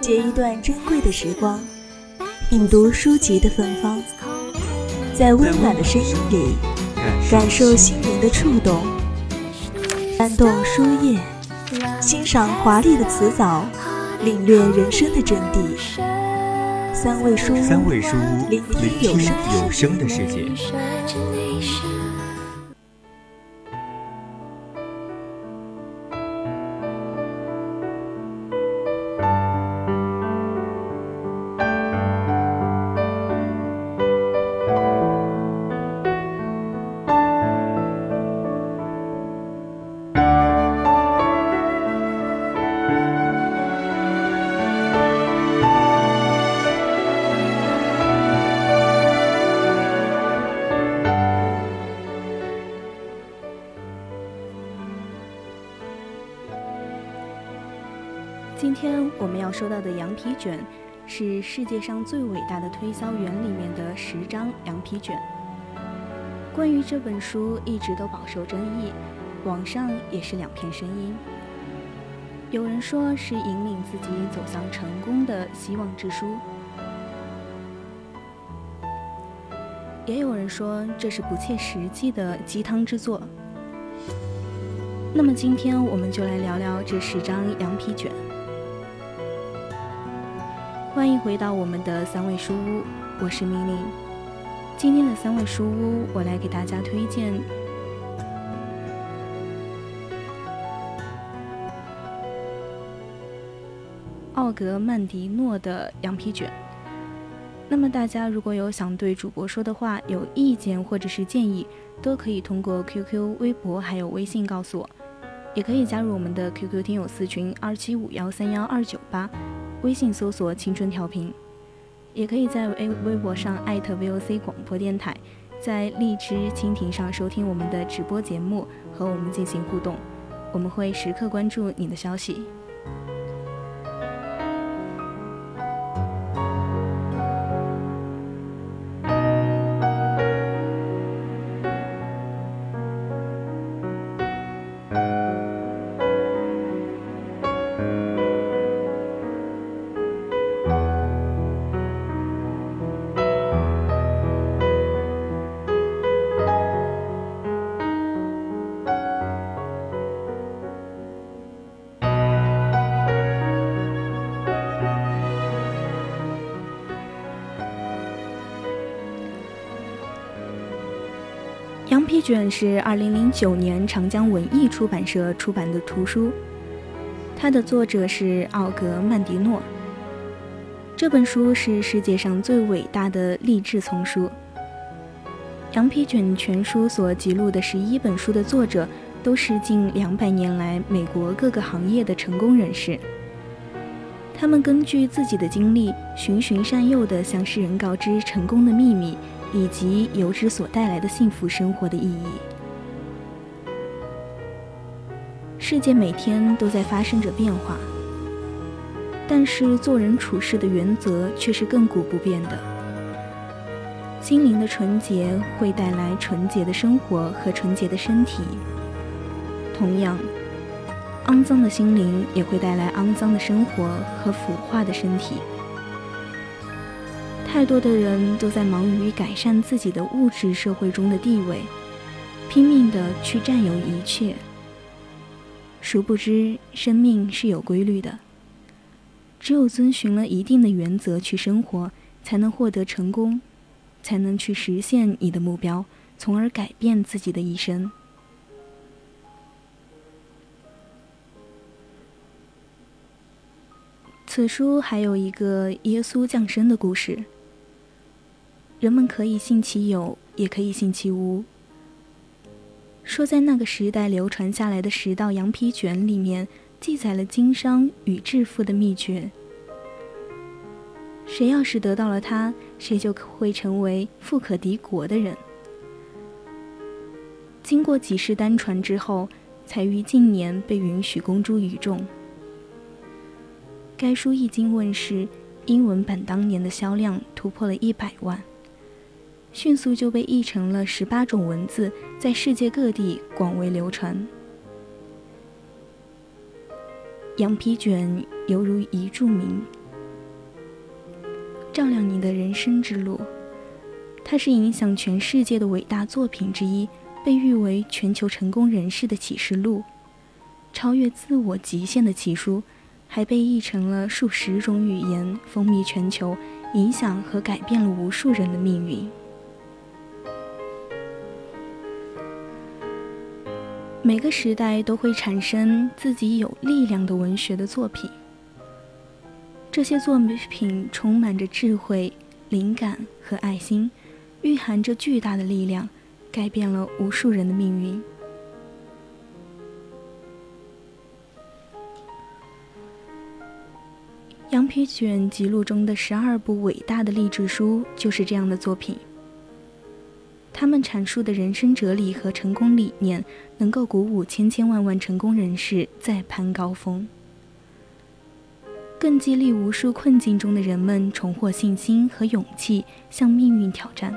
借一段珍贵的时光，品读书籍的芬芳，在温暖的声音里感受心灵的触动，翻动书页，欣赏华丽的辞藻，领略人生的真谛。三味书屋，三味书屋，聆听有声的世界。要说到的羊皮卷，是世界上最伟大的推销员里面的十张羊皮卷。关于这本书，一直都饱受争议，网上也是两片声音。有人说是引领自己走向成功的希望之书，也有人说这是不切实际的鸡汤之作。那么今天我们就来聊聊这十张羊皮卷。欢迎回到我们的三味书屋，我是明玲。今天的三味书屋，我来给大家推荐奥格曼迪诺的羊皮卷。那么大家如果有想对主播说的话、有意见或者是建议，都可以通过 QQ、微博还有微信告诉我，也可以加入我们的 QQ 听友四群二七五幺三幺二九八。微信搜索“青春调频”，也可以在微微博上艾特 VOC 广播电台，在荔枝、蜻蜓上收听我们的直播节目，和我们进行互动，我们会时刻关注你的消息。羊皮卷是二零零九年长江文艺出版社出版的图书，它的作者是奥格曼迪诺。这本书是世界上最伟大的励志丛书。羊皮卷全书所记录的十一本书的作者，都是近两百年来美国各个行业的成功人士。他们根据自己的经历，循循善诱地向世人告知成功的秘密。以及油脂所带来的幸福生活的意义。世界每天都在发生着变化，但是做人处事的原则却是亘古不变的。心灵的纯洁会带来纯洁的生活和纯洁的身体，同样，肮脏的心灵也会带来肮脏的生活和腐化的身体。太多的人都在忙于改善自己的物质社会中的地位，拼命的去占有一切。殊不知，生命是有规律的。只有遵循了一定的原则去生活，才能获得成功，才能去实现你的目标，从而改变自己的一生。此书还有一个耶稣降生的故事。人们可以信其有，也可以信其无。说在那个时代流传下来的十道羊皮卷里面，记载了经商与致富的秘诀。谁要是得到了它，谁就会成为富可敌国的人。经过几世单传之后，才于近年被允许公诸于众。该书一经问世，英文版当年的销量突破了一百万。迅速就被译成了十八种文字，在世界各地广为流传。羊皮卷犹如一柱明，照亮你的人生之路。它是影响全世界的伟大作品之一，被誉为全球成功人士的启示录，超越自我极限的奇书，还被译成了数十种语言，风靡全球，影响和改变了无数人的命运。每个时代都会产生自己有力量的文学的作品，这些作品充满着智慧、灵感和爱心。蕴含着巨大的力量，改变了无数人的命运。羊皮卷记录中的十二部伟大的励志书就是这样的作品。他们阐述的人生哲理和成功理念，能够鼓舞千千万万成功人士再攀高峰，更激励无数困境中的人们重获信心和勇气，向命运挑战。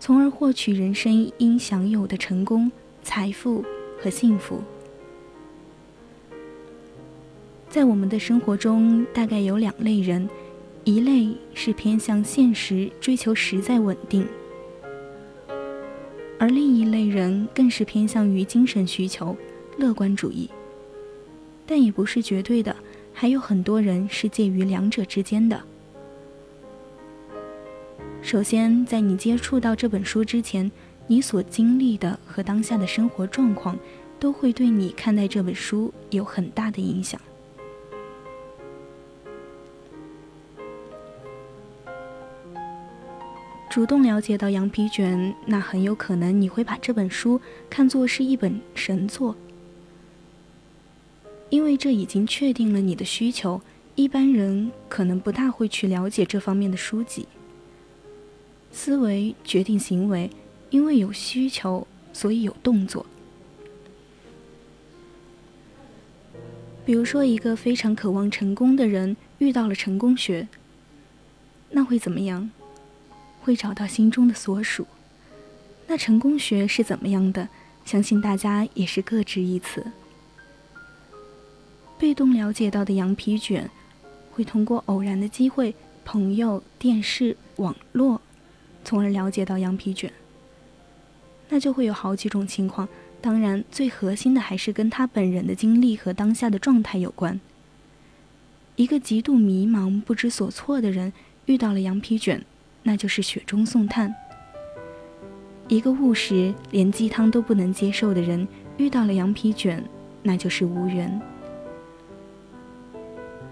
从而获取人生应享有的成功、财富和幸福。在我们的生活中，大概有两类人：一类是偏向现实、追求实在稳定；而另一类人更是偏向于精神需求、乐观主义。但也不是绝对的，还有很多人是介于两者之间的。首先，在你接触到这本书之前，你所经历的和当下的生活状况，都会对你看待这本书有很大的影响。主动了解到羊皮卷，那很有可能你会把这本书看作是一本神作，因为这已经确定了你的需求。一般人可能不大会去了解这方面的书籍。思维决定行为，因为有需求，所以有动作。比如说，一个非常渴望成功的人遇到了成功学，那会怎么样？会找到心中的所属。那成功学是怎么样的？相信大家也是各执一词。被动了解到的羊皮卷，会通过偶然的机会、朋友、电视、网络。从而了解到羊皮卷，那就会有好几种情况。当然，最核心的还是跟他本人的经历和当下的状态有关。一个极度迷茫、不知所措的人遇到了羊皮卷，那就是雪中送炭；一个务实、连鸡汤都不能接受的人遇到了羊皮卷，那就是无缘。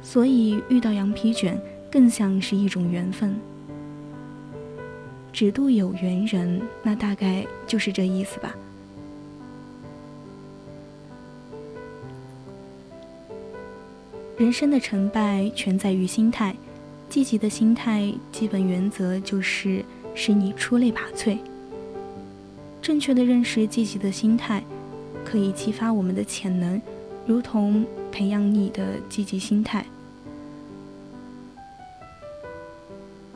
所以，遇到羊皮卷更像是一种缘分。只渡有缘人，那大概就是这意思吧。人生的成败全在于心态，积极的心态基本原则就是使你出类拔萃。正确的认识积极的心态，可以激发我们的潜能，如同培养你的积极心态。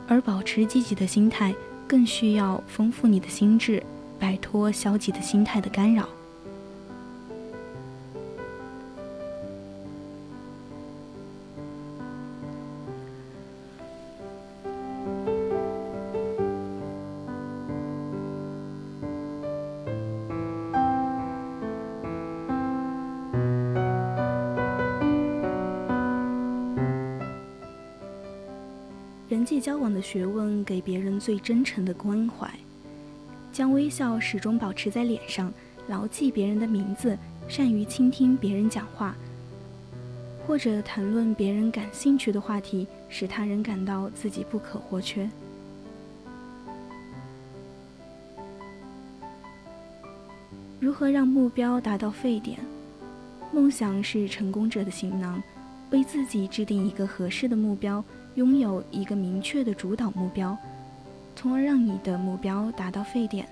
而保持积极的心态。更需要丰富你的心智，摆脱消极的心态的干扰。际交往的学问，给别人最真诚的关怀，将微笑始终保持在脸上，牢记别人的名字，善于倾听别人讲话，或者谈论别人感兴趣的话题，使他人感到自己不可或缺。如何让目标达到沸点？梦想是成功者的行囊，为自己制定一个合适的目标。拥有一个明确的主导目标，从而让你的目标达到沸点。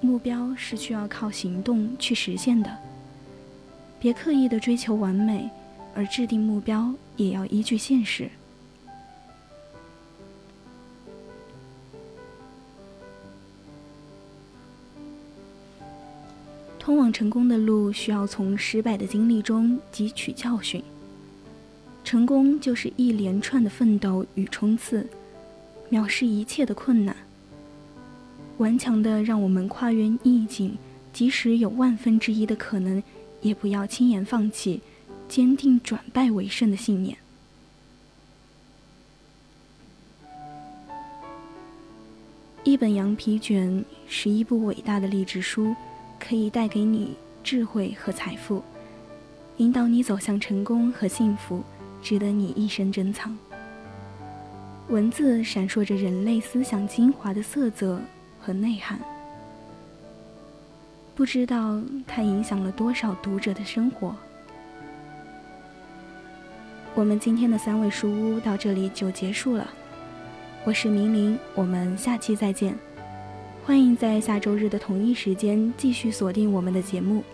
目标是需要靠行动去实现的，别刻意的追求完美，而制定目标也要依据现实。通往成功的路，需要从失败的经历中汲取教训。成功就是一连串的奋斗与冲刺，藐视一切的困难，顽强的让我们跨越逆境，即使有万分之一的可能，也不要轻言放弃，坚定转败为胜的信念。一本羊皮卷是一部伟大的励志书，可以带给你智慧和财富，引导你走向成功和幸福，值得你一生珍藏。文字闪烁着人类思想精华的色泽和内涵，不知道它影响了多少读者的生活。我们今天的三味书屋到这里就结束了。我是明玲，我们下期再见。欢迎在下周日的同一时间继续锁定我们的节目。